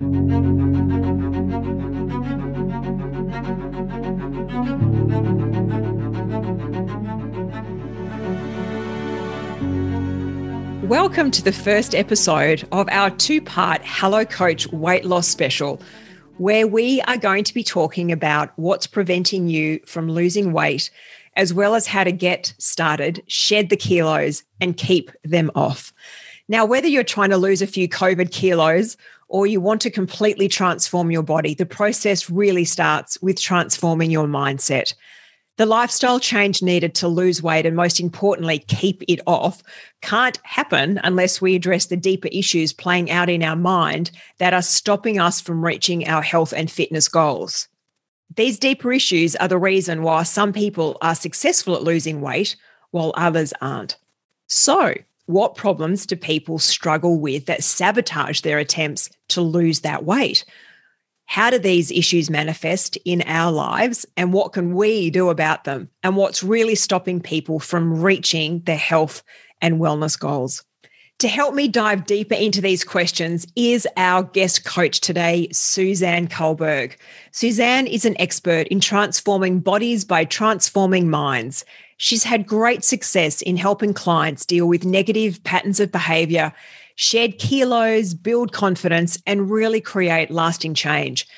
Welcome to the first episode of our two part Hello Coach weight loss special, where we are going to be talking about what's preventing you from losing weight, as well as how to get started, shed the kilos, and keep them off. Now, whether you're trying to lose a few COVID kilos or you want to completely transform your body, the process really starts with transforming your mindset. The lifestyle change needed to lose weight and, most importantly, keep it off can't happen unless we address the deeper issues playing out in our mind that are stopping us from reaching our health and fitness goals. These deeper issues are the reason why some people are successful at losing weight while others aren't. So, what problems do people struggle with that sabotage their attempts to lose that weight? How do these issues manifest in our lives and what can we do about them? And what's really stopping people from reaching their health and wellness goals? To help me dive deeper into these questions is our guest coach today, Suzanne Kohlberg. Suzanne is an expert in transforming bodies by transforming minds. She's had great success in helping clients deal with negative patterns of behavior shed kilos, build confidence, and really create lasting change.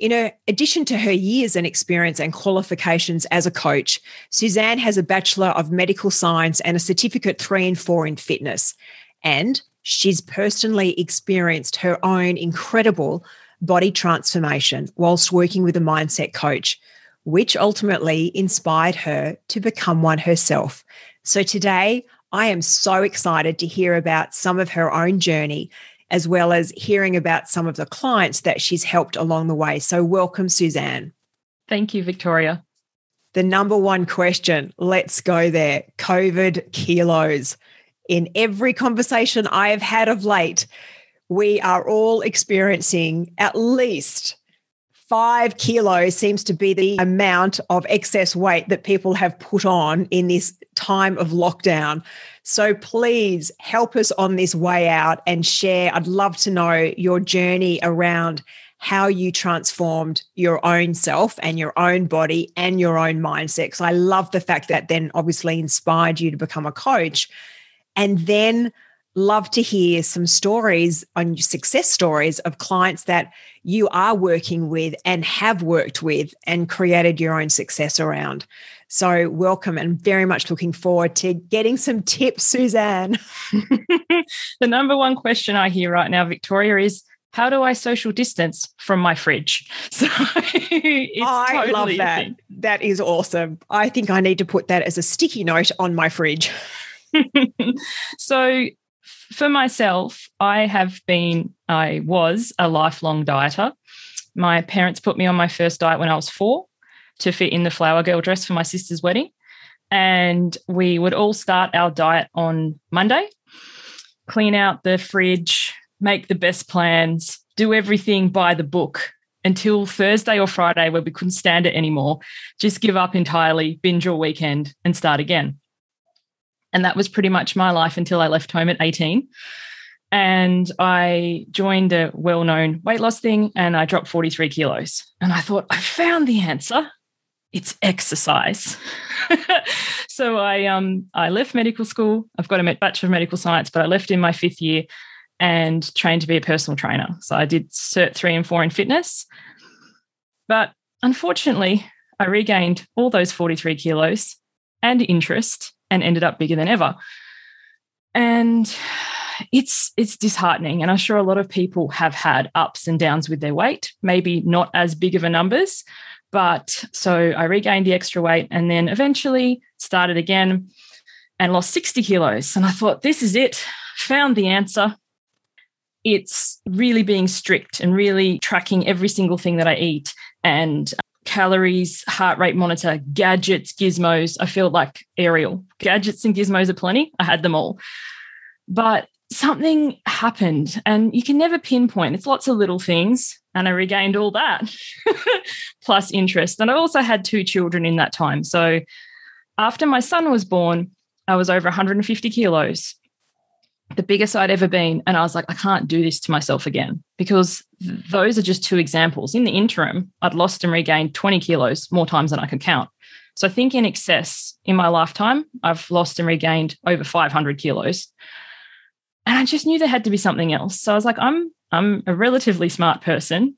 In addition to her years and experience and qualifications as a coach, Suzanne has a Bachelor of Medical Science and a Certificate 3 and 4 in fitness. And she's personally experienced her own incredible body transformation whilst working with a mindset coach, which ultimately inspired her to become one herself. So today, I am so excited to hear about some of her own journey, as well as hearing about some of the clients that she's helped along the way. So, welcome, Suzanne. Thank you, Victoria. The number one question, let's go there COVID kilos. In every conversation I have had of late, we are all experiencing at least five kilos seems to be the amount of excess weight that people have put on in this time of lockdown. So please help us on this way out and share. I'd love to know your journey around how you transformed your own self and your own body and your own mindset. Because I love the fact that then obviously inspired you to become a coach. And then love to hear some stories on success stories of clients that you are working with and have worked with and created your own success around. So, welcome and very much looking forward to getting some tips, Suzanne. the number one question I hear right now, Victoria, is how do I social distance from my fridge? So I totally love that. That is awesome. I think I need to put that as a sticky note on my fridge. so for myself, I have been, I was a lifelong dieter. My parents put me on my first diet when I was four to fit in the flower girl dress for my sister's wedding. And we would all start our diet on Monday, clean out the fridge, make the best plans, do everything by the book until Thursday or Friday where we couldn't stand it anymore. Just give up entirely, binge all weekend, and start again. And that was pretty much my life until I left home at 18. And I joined a well known weight loss thing and I dropped 43 kilos. And I thought, I found the answer. It's exercise. so I um I left medical school. I've got a bachelor of medical science, but I left in my fifth year and trained to be a personal trainer. So I did cert three and four in fitness. But unfortunately, I regained all those 43 kilos and interest and ended up bigger than ever. And it's it's disheartening. And i'm sure a lot of people have had ups and downs with their weight maybe not as big of a numbers but so i regained the extra weight and then eventually started again and lost 60 kilos. And i thought this is it. Found the answer. It's really being strict and really tracking every single thing that i eat. And calories, heart rate monitor, gadgets, gizmos. I feel like Ariel. Gadgets and gizmos are plenty. I had them all. But something happened and you can never pinpoint. It's lots of little things. And I regained all that plus interest. And I also had two children in that time. So after my son was born, I was over 150 kilos. The biggest I'd ever been. And I was like, I can't do this to myself again because those are just two examples. In the interim, I'd lost and regained 20 kilos more times than I could count. So I think in excess in my lifetime, I've lost and regained over 500 kilos. And I just knew there had to be something else. So I was like, I'm I'm a relatively smart person,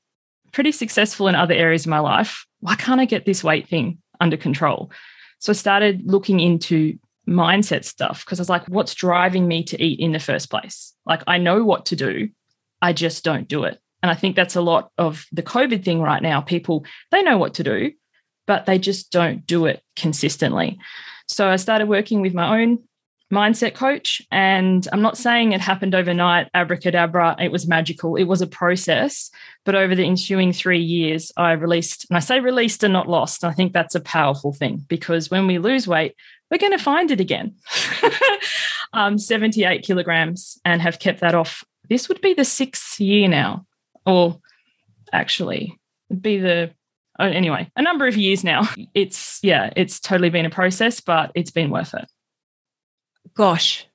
pretty successful in other areas of my life. Why can't I get this weight thing under control? So I started looking into mindset stuff because I was like, what's driving me to eat in the first place? Like, I know what to do, I just don't do it. And I think that's a lot of the COVID thing right now. People, they know what to do, but they just don't do it consistently. So I started working with my own mindset coach. And I'm not saying it happened overnight, abracadabra, it was magical. It was a process. But over the ensuing three years, I released, and I say released and not lost. I think that's a powerful thing because when we lose weight, we're going to find it again. um, 78 kilograms and have kept that off. This would be the sixth year now, or actually, it'd be the oh, anyway, a number of years now. It's yeah, it's totally been a process, but it's been worth it. Gosh,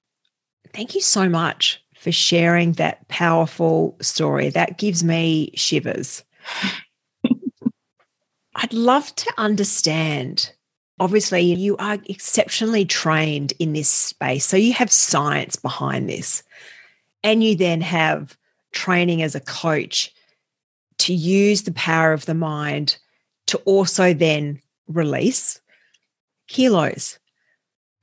thank you so much for sharing that powerful story. That gives me shivers. I'd love to understand obviously you are exceptionally trained in this space. So you have science behind this. And you then have training as a coach to use the power of the mind to also then release kilos.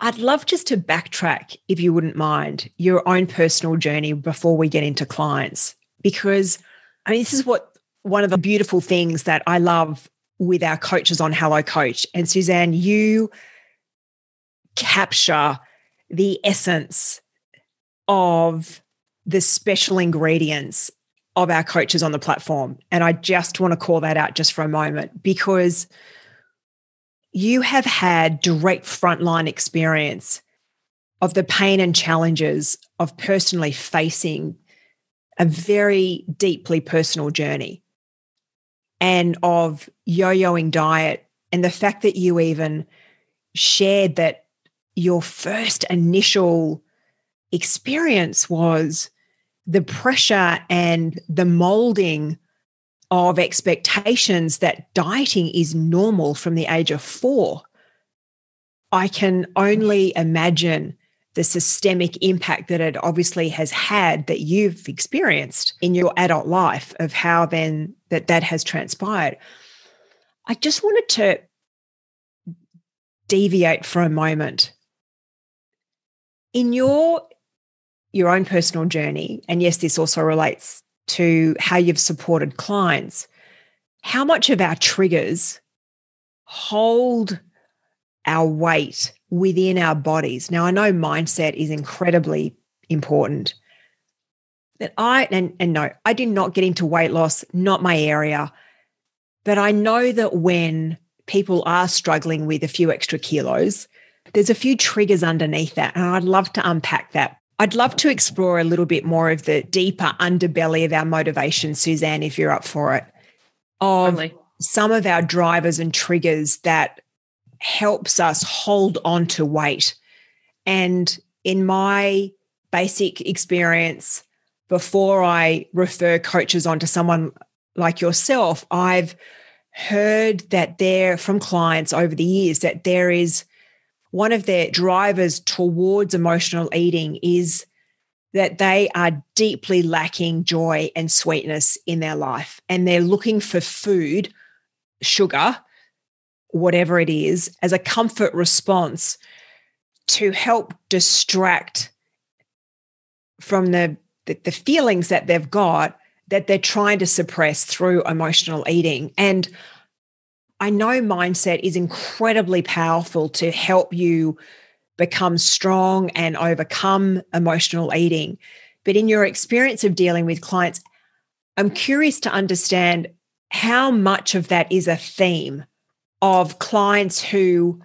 I'd love just to backtrack, if you wouldn't mind, your own personal journey before we get into clients. Because I mean, this is what one of the beautiful things that I love with our coaches on Hello Coach. And Suzanne, you capture the essence of the special ingredients of our coaches on the platform. And I just want to call that out just for a moment because you have had direct frontline experience of the pain and challenges of personally facing a very deeply personal journey and of yo-yoing diet and the fact that you even shared that your first initial experience was the pressure and the molding of expectations that dieting is normal from the age of four. I can only imagine the systemic impact that it obviously has had that you've experienced in your adult life of how then that that has transpired. I just wanted to deviate for a moment. In your your own personal journey, and yes, this also relates to how you've supported clients, how much of our triggers hold our weight within our bodies? Now, I know mindset is incredibly important. That I and, and no, I did not get into weight loss, not my area. But I know that when people are struggling with a few extra kilos, there's a few triggers underneath that. And I'd love to unpack that. I'd love to explore a little bit more of the deeper underbelly of our motivation, Suzanne, if you're up for it, of some of our drivers and triggers that helps us hold on to weight. And in my basic experience, before I refer coaches on to someone like yourself, I've heard that there from clients over the years that there is one of their drivers towards emotional eating is that they are deeply lacking joy and sweetness in their life and they're looking for food, sugar, whatever it is, as a comfort response to help distract from the, the, the feelings that they've got that they're trying to suppress through emotional eating. And I know mindset is incredibly powerful to help you become strong and overcome emotional eating. But in your experience of dealing with clients, I'm curious to understand how much of that is a theme of clients who,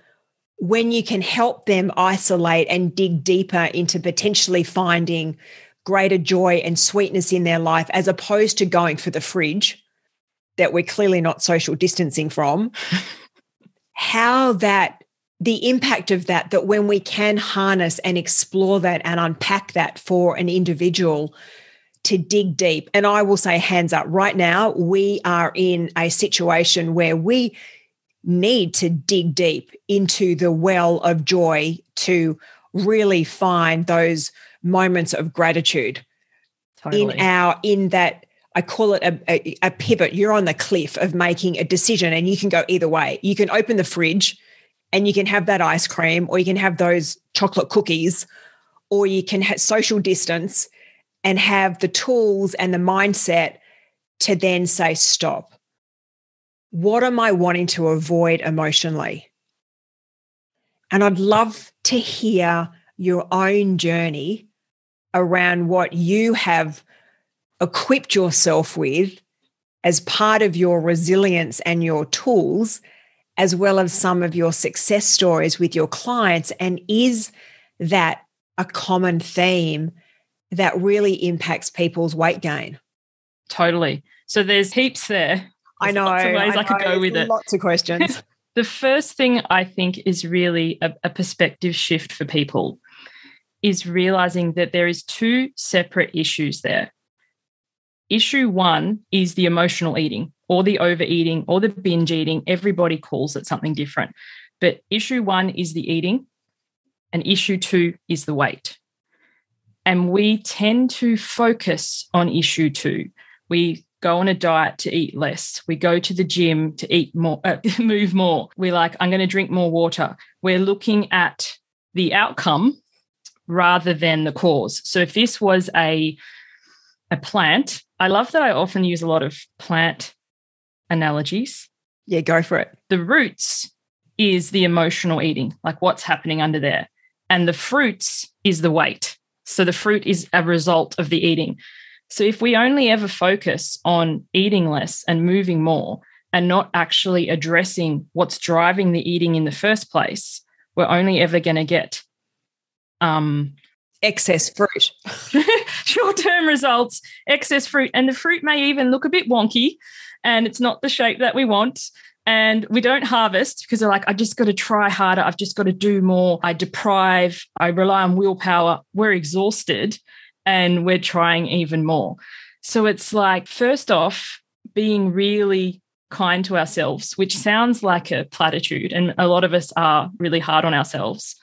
when you can help them isolate and dig deeper into potentially finding greater joy and sweetness in their life as opposed to going for the fridge that we're clearly not social distancing from, how that the impact of that, that when we can harness and explore that and unpack that for an individual to dig deep. And I will say, hands up, right now, we are in a situation where we need to dig deep into the well of joy to really find those moments of gratitude totally. in our in that I call it a, a, a, pivot. You're on the cliff of making a decision, and you can go either way. You can open the fridge and you can have that ice cream, or you can have those chocolate cookies, or you can have social distance and have the tools and the mindset to then say, stop. What am I wanting to avoid emotionally? And I'd love to hear your own journey around what you have equipped yourself with as part of your resilience and your tools, as well as some of your success stories with your clients. And is that a common theme that really impacts people's weight gain? Totally. So there's heaps there. There's I know. Lots of ways I, I could go with it. Lots of questions. the first thing I think is really a, a perspective shift for people is realizing that there is two separate issues there. Issue one is the emotional eating or the overeating or the binge eating. Everybody calls it something different. But issue one is the eating, and issue two is the weight. And we tend to focus on issue two. We go on a diet to eat less. We go to the gym to eat more, uh, move more. We're like, I'm going to drink more water. We're looking at the outcome rather than the cause. So if this was a a plant, I love that I often use a lot of plant analogies. Yeah, go for it. The roots is the emotional eating, like what's happening under there. And the fruits is the weight. So the fruit is a result of the eating. So if we only ever focus on eating less and moving more and not actually addressing what's driving the eating in the first place, we're only ever going to get um, excess fruit. Short term results, excess fruit. And the fruit may even look a bit wonky and it's not the shape that we want. And we don't harvest because they're like, I just got to try harder. I've just got to do more. I deprive, I rely on willpower. We're exhausted and we're trying even more. So it's like, first off, being really kind to ourselves, which sounds like a platitude. And a lot of us are really hard on ourselves.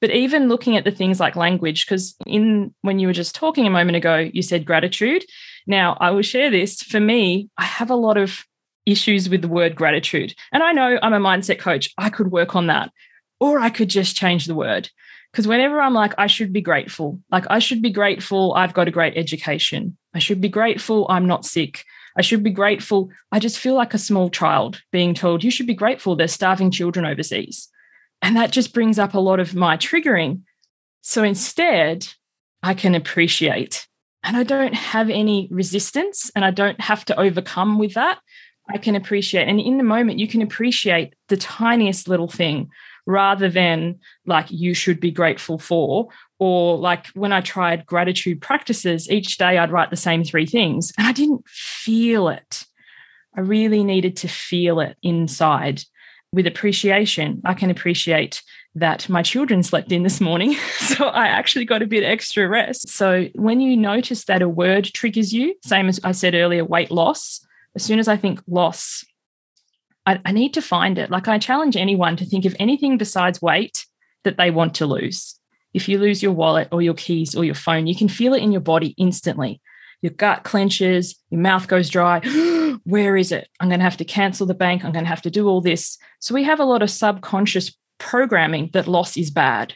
But even looking at the things like language, because in when you were just talking a moment ago, you said gratitude. Now, I will share this. For me, I have a lot of issues with the word gratitude. And I know I'm a mindset coach. I could work on that. Or I could just change the word. Because whenever I'm like, I should be grateful, like I should be grateful I've got a great education. I should be grateful I'm not sick. I should be grateful. I just feel like a small child being told, you should be grateful there's starving children overseas. And that just brings up a lot of my triggering. So instead, I can appreciate and I don't have any resistance and I don't have to overcome with that. I can appreciate. And in the moment, you can appreciate the tiniest little thing rather than like you should be grateful for. Or like when I tried gratitude practices, each day I'd write the same three things and I didn't feel it. I really needed to feel it inside with appreciation, I can appreciate that my children slept in this morning. So I actually got a bit extra rest. So when you notice that a word triggers you, same as I said earlier, weight loss, as soon as I think loss, I, I need to find it. Like I challenge anyone to think of anything besides weight that they want to lose. If you lose your wallet or your keys or your phone, you can feel it in your body instantly your gut clenches, your mouth goes dry. Where is it? I'm going to have to cancel the bank. I'm going to have to do all this. So we have a lot of subconscious programming that loss is bad.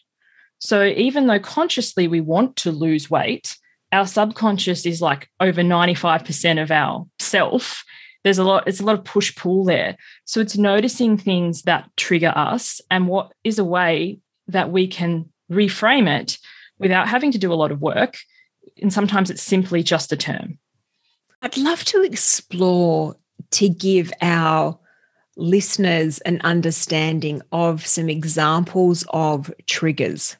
So even though consciously we want to lose weight, our subconscious is like over 95% of our self. There's a lot, it's a lot of push pull there. So it's noticing things that trigger us and what is a way that we can reframe it without having to do a lot of work and sometimes it's simply just a term. I'd love to explore to give our listeners an understanding of some examples of triggers.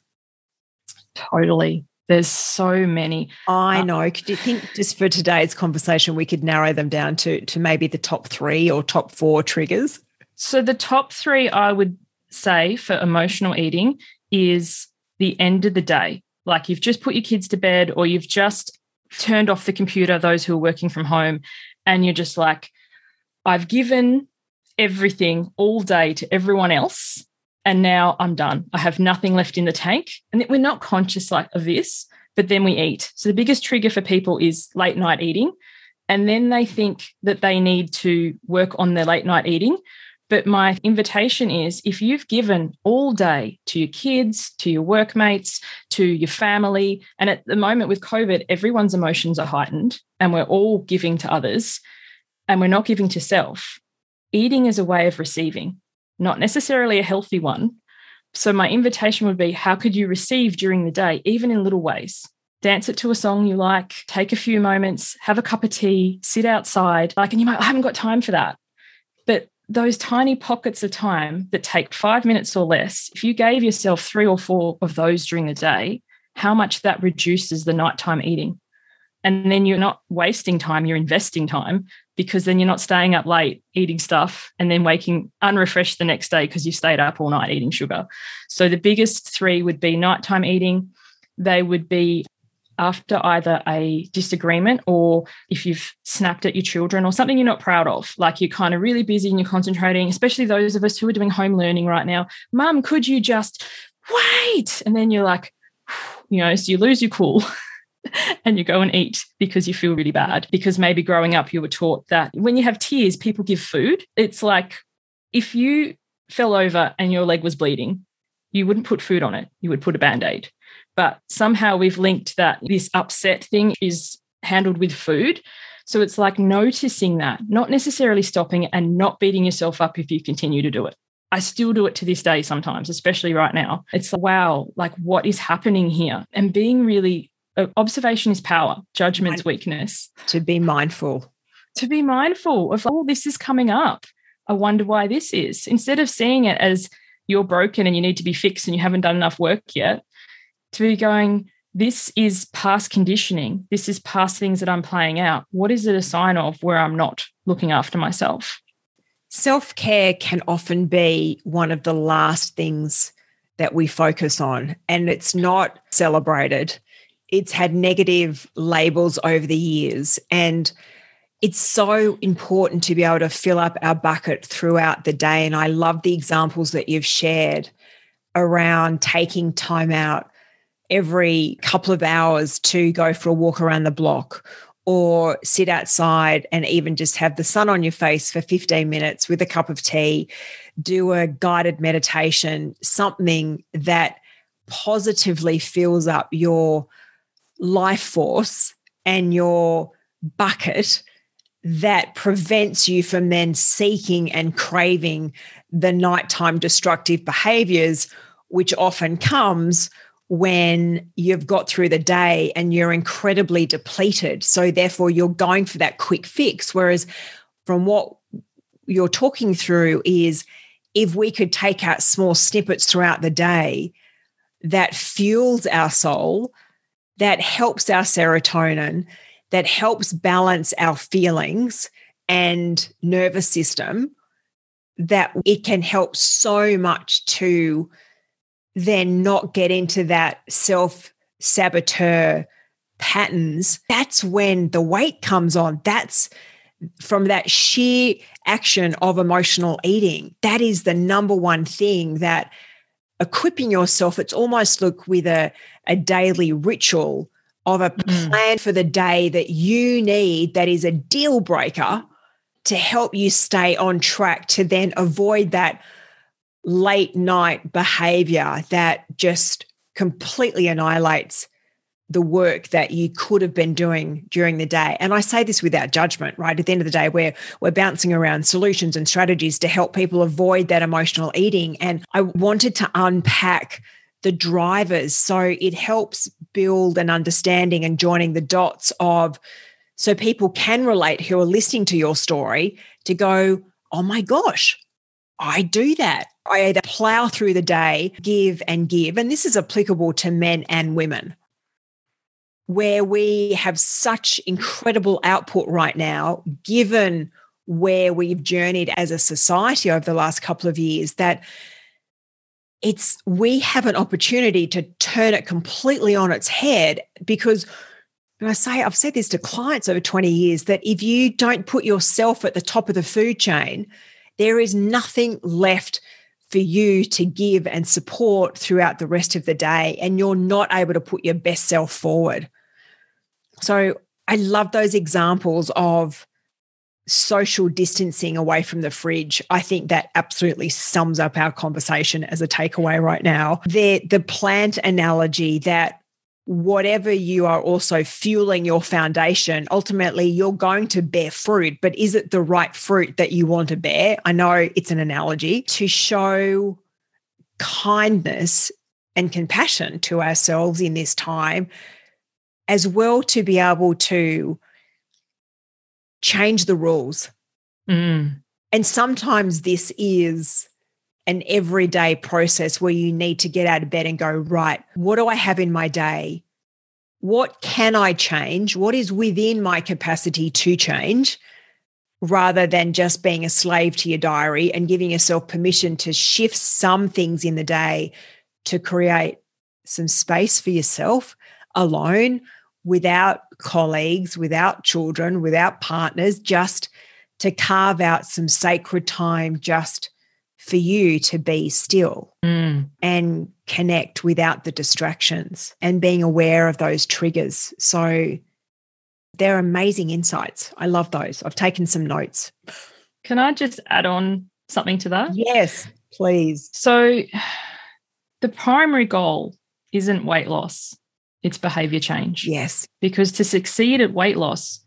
Totally. There's so many. I uh, know. Could you think just for today's conversation, we could narrow them down to, to maybe the top three or top four triggers? So, the top three I would say for emotional eating is the end of the day. Like you've just put your kids to bed or you've just turned off the computer, those who are working from home, and you're just like, I've given everything all day to everyone else. And now I'm done. I have nothing left in the tank. And we're not conscious like of this, but then we eat. So the biggest trigger for people is late night eating. And then they think that they need to work on their late night eating. But my invitation is if you've given all day to your kids, to your workmates, to your family, and at the moment with COVID, everyone's emotions are heightened and we're all giving to others and we're not giving to self. Eating is a way of receiving, not necessarily a healthy one. So, my invitation would be how could you receive during the day, even in little ways? Dance it to a song you like, take a few moments, have a cup of tea, sit outside. Like, and you might, I haven't got time for that. Those tiny pockets of time that take five minutes or less, if you gave yourself three or four of those during the day, how much that reduces the nighttime eating. And then you're not wasting time, you're investing time because then you're not staying up late eating stuff and then waking unrefreshed the next day because you stayed up all night eating sugar. So the biggest three would be nighttime eating. They would be after either a disagreement or if you've snapped at your children or something you're not proud of, like you're kind of really busy and you're concentrating, especially those of us who are doing home learning right now. Mum, could you just wait? And then you're like, you know, so you lose your cool. and you go and eat because you feel really bad. Because maybe growing up, you were taught that when you have tears, people give food. It's like if you fell over and your leg was bleeding, you wouldn't put food on it, you would put a band aid. But somehow we've linked that this upset thing is handled with food. So it's like noticing that, not necessarily stopping and not beating yourself up if you continue to do it. I still do it to this day sometimes, especially right now. It's like, wow, like what is happening here? And being really, observation is power, judgment's weakness. To be mindful. To be mindful of, oh, this is coming up. I wonder why this is. Instead of seeing it as you're broken and you need to be fixed and you haven't done enough work yet, to be going, this is past conditioning. This is past things that I'm playing out. What is it a sign of where I'm not looking after myself? Self care can often be one of the last things that we focus on, and it's not celebrated. It's had negative labels over the years. And it's so important to be able to fill up our bucket throughout the day. And I love the examples that you've shared around taking time out every couple of hours to go for a walk around the block or sit outside and even just have the sun on your face for 15 minutes with a cup of tea, do a guided meditation, something that positively fills up your life force and your bucket that prevents you from then seeking and craving the nighttime destructive behaviors, which often comes when you've got through the day and you're incredibly depleted. So, therefore, you're going for that quick fix. Whereas, from what you're talking through, is if we could take out small snippets throughout the day that fuels our soul, that helps our serotonin, that helps balance our feelings and nervous system, that it can help so much to then not get into that self saboteur patterns, that's when the weight comes on. That's from that sheer action of emotional eating. That is the number one thing that equipping yourself, it's almost look with a, a daily ritual of a mm. plan for the day that you need that is a deal breaker to help you stay on track to then avoid that late night behavior that just completely annihilates the work that you could have been doing during the day. And I say this without judgment, right? At the end of the day, we're we're bouncing around solutions and strategies to help people avoid that emotional eating. And I wanted to unpack the drivers so it helps build an understanding and joining the dots of so people can relate who are listening to your story to go, oh my gosh, I do that. I either plow through the day, give and give. And this is applicable to men and women, where we have such incredible output right now, given where we've journeyed as a society over the last couple of years, that it's we have an opportunity to turn it completely on its head because and I say I've said this to clients over 20 years that if you don't put yourself at the top of the food chain, there is nothing left for you to give and support throughout the rest of the day and you're not able to put your best self forward. So I love those examples of social distancing away from the fridge. I think that absolutely sums up our conversation as a takeaway right now. The the plant analogy that whatever you are also fueling your foundation, ultimately you're going to bear fruit, but is it the right fruit that you want to bear? I know it's an analogy to show kindness and compassion to ourselves in this time, as well to be able to change the rules. Mm. And sometimes this is an everyday process where you need to get out of bed and go, right, what do I have in my day? What can I change? What is within my capacity to change? Rather than just being a slave to your diary and giving yourself permission to shift some things in the day to create some space for yourself alone without colleagues, without children, without partners, just to carve out some sacred time just for you to be still mm. and connect without the distractions and being aware of those triggers. So they're amazing insights. I love those. I've taken some notes. Can I just add on something to that? Yes, please. So the primary goal isn't weight loss it's behavior change. Yes. Because to succeed at weight loss,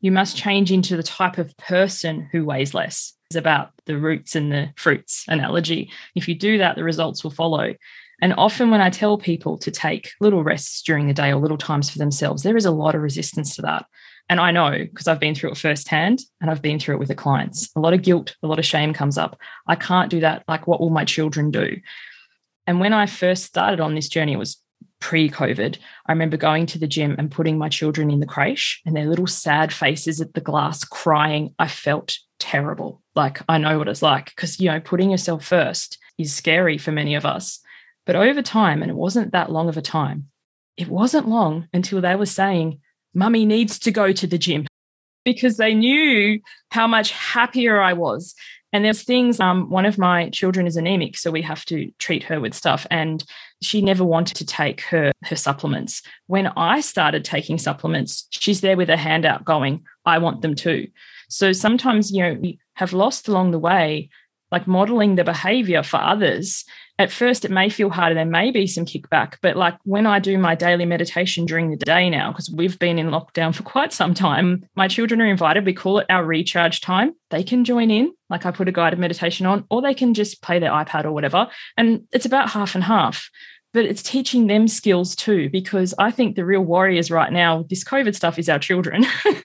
you must change into the type of person who weighs less. About the roots and the fruits analogy. If you do that, the results will follow. And often, when I tell people to take little rests during the day or little times for themselves, there is a lot of resistance to that. And I know because I've been through it firsthand and I've been through it with the clients. A lot of guilt, a lot of shame comes up. I can't do that. Like, what will my children do? And when I first started on this journey, it was pre COVID, I remember going to the gym and putting my children in the creche and their little sad faces at the glass crying. I felt terrible. Like I know what it's like because, you know, putting yourself first is scary for many of us. But over time, and it wasn't that long of a time, it wasn't long until they were saying, Mummy needs to go to the gym because they knew how much happier I was. And there's things, um, one of my children is anemic, so we have to treat her with stuff. And she never wanted to take her, her supplements. When I started taking supplements, she's there with a hand out going, I want them too. So sometimes, you know, we have lost along the way, like modeling the behavior for others. At first it may feel harder there may be some kickback but like when i do my daily meditation during the day now because we've been in lockdown for quite some time my children are invited. We call it our recharge time. They can join in like i put a guided meditation on or they can just play their ipad or whatever and it's about half and half but it's teaching them skills too because i think the real warriors right now this covid stuff is our children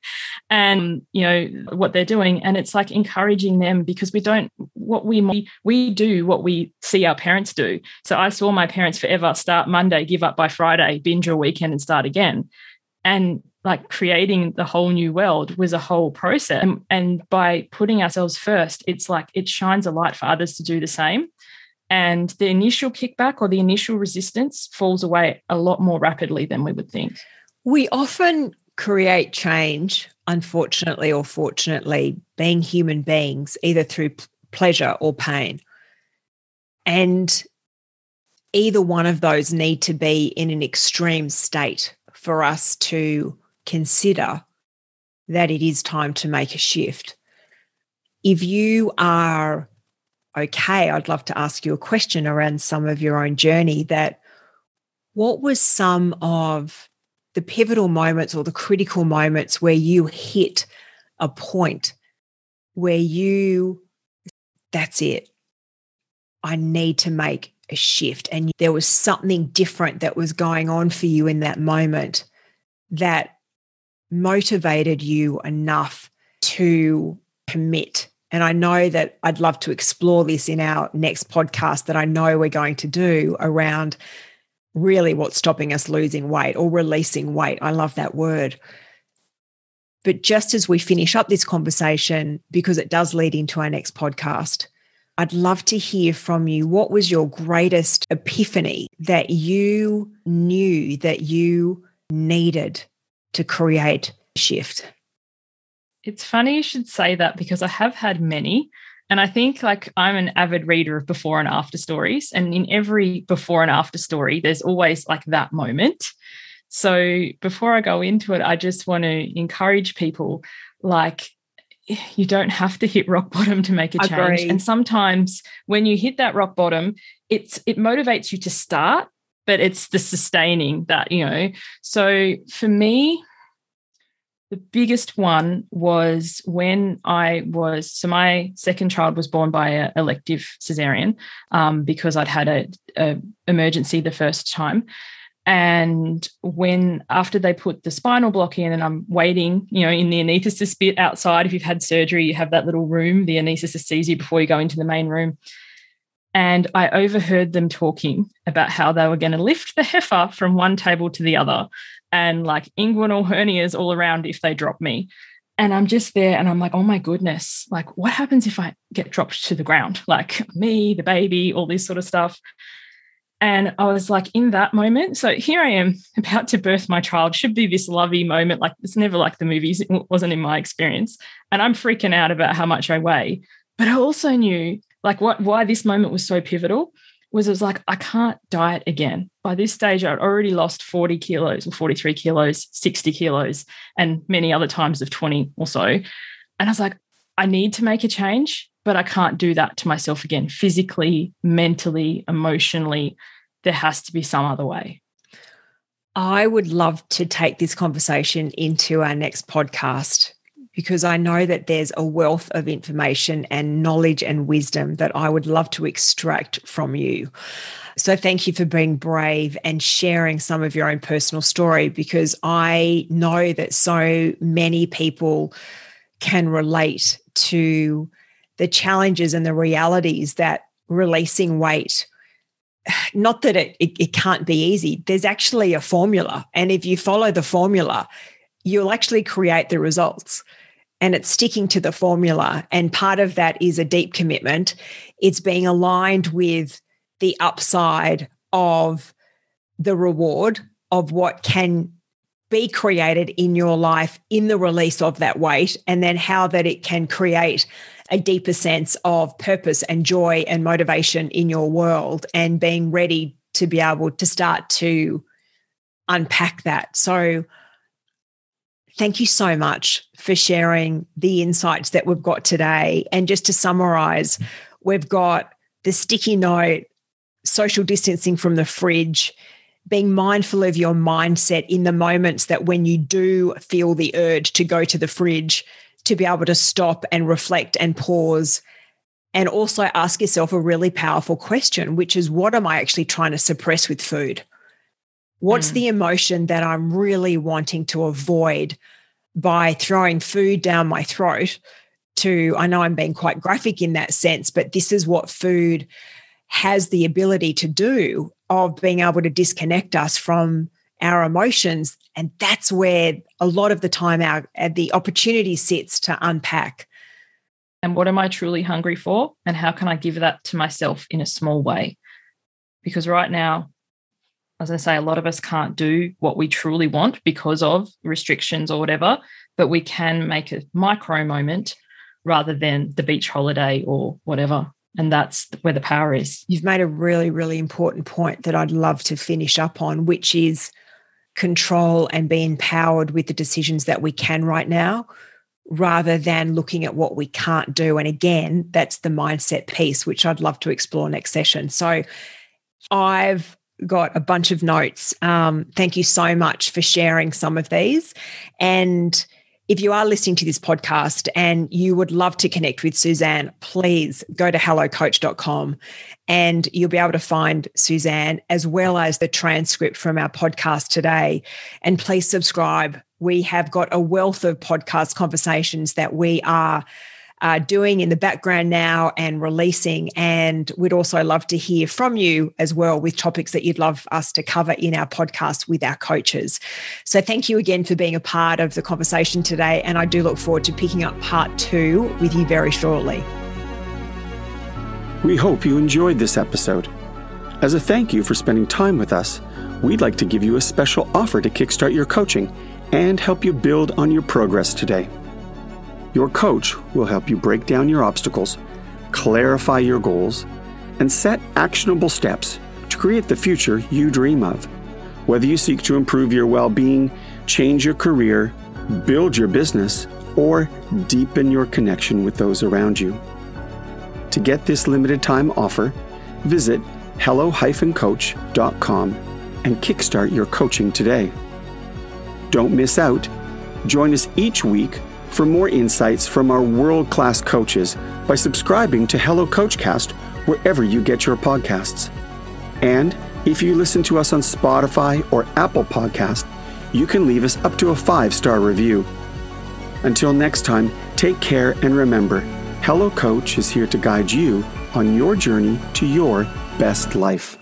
and you know what they're doing. And it's like encouraging them because we don't what we we do what we see our parents do. So i saw my parents forever start monday give up by friday binge a weekend and start again. And like creating the whole new world was a whole process. And, and by putting ourselves first it's like it shines a light for others to do the same and the initial kickback or the initial resistance falls away a lot more rapidly than we would think. We often create change, unfortunately or fortunately, being human beings, either through pleasure or pain. And either one of those need to be in an extreme state for us to consider that it is time to make a shift. If you are okay, I'd love to ask you a question around some of your own journey that what was some of the pivotal moments or the critical moments where you hit a point where you, that's it. I need to make a shift. And there was something different that was going on for you in that moment that motivated you enough to commit and I know that I'd love to explore this in our next podcast that I know we're going to do around really what's stopping us losing weight or releasing weight. I love that word. But just as we finish up this conversation, because it does lead into our next podcast, I'd love to hear from you. What was your greatest epiphany that you knew that you needed to create shift? It's funny you should say that because I have had many. And I think like I'm an avid reader of before and after stories. And in every before and after story, there's always like that moment. So before I go into it, I just want to encourage people like you don't have to hit rock bottom to make a change. And sometimes when you hit that rock bottom, it's it motivates you to start, but it's the sustaining that, you know. So for me, the biggest one was when I was so my second child was born by an elective cesarean um, because I'd had a, a emergency the first time, and when after they put the spinal block in and I'm waiting, you know, in the anaesthetist bit outside, if you've had surgery, you have that little room, the anaesthetist sees you before you go into the main room. And I overheard them talking about how they were going to lift the heifer from one table to the other and like inguinal hernias all around if they drop me. And I'm just there and I'm like, oh my goodness, like what happens if I get dropped to the ground? Like me, the baby, all this sort of stuff. And I was like, in that moment, so here I am about to birth my child, should be this lovey moment. Like, it's never like the movies, it wasn't in my experience. And I'm freaking out about how much I weigh. But I also knew, like, what why this moment was so pivotal was it was like, I can't diet again. By this stage, I'd already lost 40 kilos or 43 kilos, 60 kilos, and many other times of 20 or so. And I was like, I need to make a change, but I can't do that to myself again, physically, mentally, emotionally. There has to be some other way. I would love to take this conversation into our next podcast because I know that there's a wealth of information and knowledge and wisdom that I would love to extract from you. So, thank you for being brave and sharing some of your own personal story because I know that so many people can relate to the challenges and the realities that releasing weight not that it, it, it can't be easy there's actually a formula and if you follow the formula you'll actually create the results and it's sticking to the formula. And part of that is a deep commitment. It's being aligned with the upside of the reward of what can be created in your life in the release of that weight, and then how that it can create a deeper sense of purpose and joy and motivation in your world, and being ready to be able to start to unpack that. So, Thank you so much for sharing the insights that we've got today. And just to summarize, we've got the sticky note, social distancing from the fridge, being mindful of your mindset in the moments that when you do feel the urge to go to the fridge, to be able to stop and reflect and pause. And also ask yourself a really powerful question, which is what am I actually trying to suppress with food? What's mm. the emotion that I'm really wanting to avoid by throwing food down my throat? To, I know I'm being quite graphic in that sense, but this is what food has the ability to do of being able to disconnect us from our emotions. And that's where a lot of the time our the opportunity sits to unpack. And what am I truly hungry for? And how can I give that to myself in a small way? Because right now, as I say, a lot of us can't do what we truly want because of restrictions or whatever, but we can make a micro moment rather than the beach holiday or whatever. And that's where the power is. You've made a really, really important point that I'd love to finish up on, which is control and be empowered with the decisions that we can right now rather than looking at what we can't do. And again, that's the mindset piece, which I'd love to explore next session. So I've got a bunch of notes. Um, thank you so much for sharing some of these. And if you are listening to this podcast and you would love to connect with Suzanne, please go to hellocoach.com and you'll be able to find Suzanne as well as the transcript from our podcast today. And please subscribe. We have got a wealth of podcast conversations that we are uh, doing in the background now and releasing. And we'd also love to hear from you as well with topics that you'd love us to cover in our podcast with our coaches. So thank you again for being a part of the conversation today. And I do look forward to picking up part two with you very shortly. We hope you enjoyed this episode. As a thank you for spending time with us, we'd like to give you a special offer to kickstart your coaching and help you build on your progress today. Your coach will help you break down your obstacles, clarify your goals, and set actionable steps to create the future you dream of. Whether you seek to improve your well being, change your career, build your business, or deepen your connection with those around you. To get this limited time offer, visit hello-coach.com and kickstart your coaching today. Don't miss out. Join us each week for more insights from our world class coaches by subscribing to Hello Coachcast wherever you get your podcasts. And if you listen to us on Spotify or Apple Podcast, you can leave us up to a five star review. Until next time, take care and remember Hello Coach is here to guide you on your journey to your best life.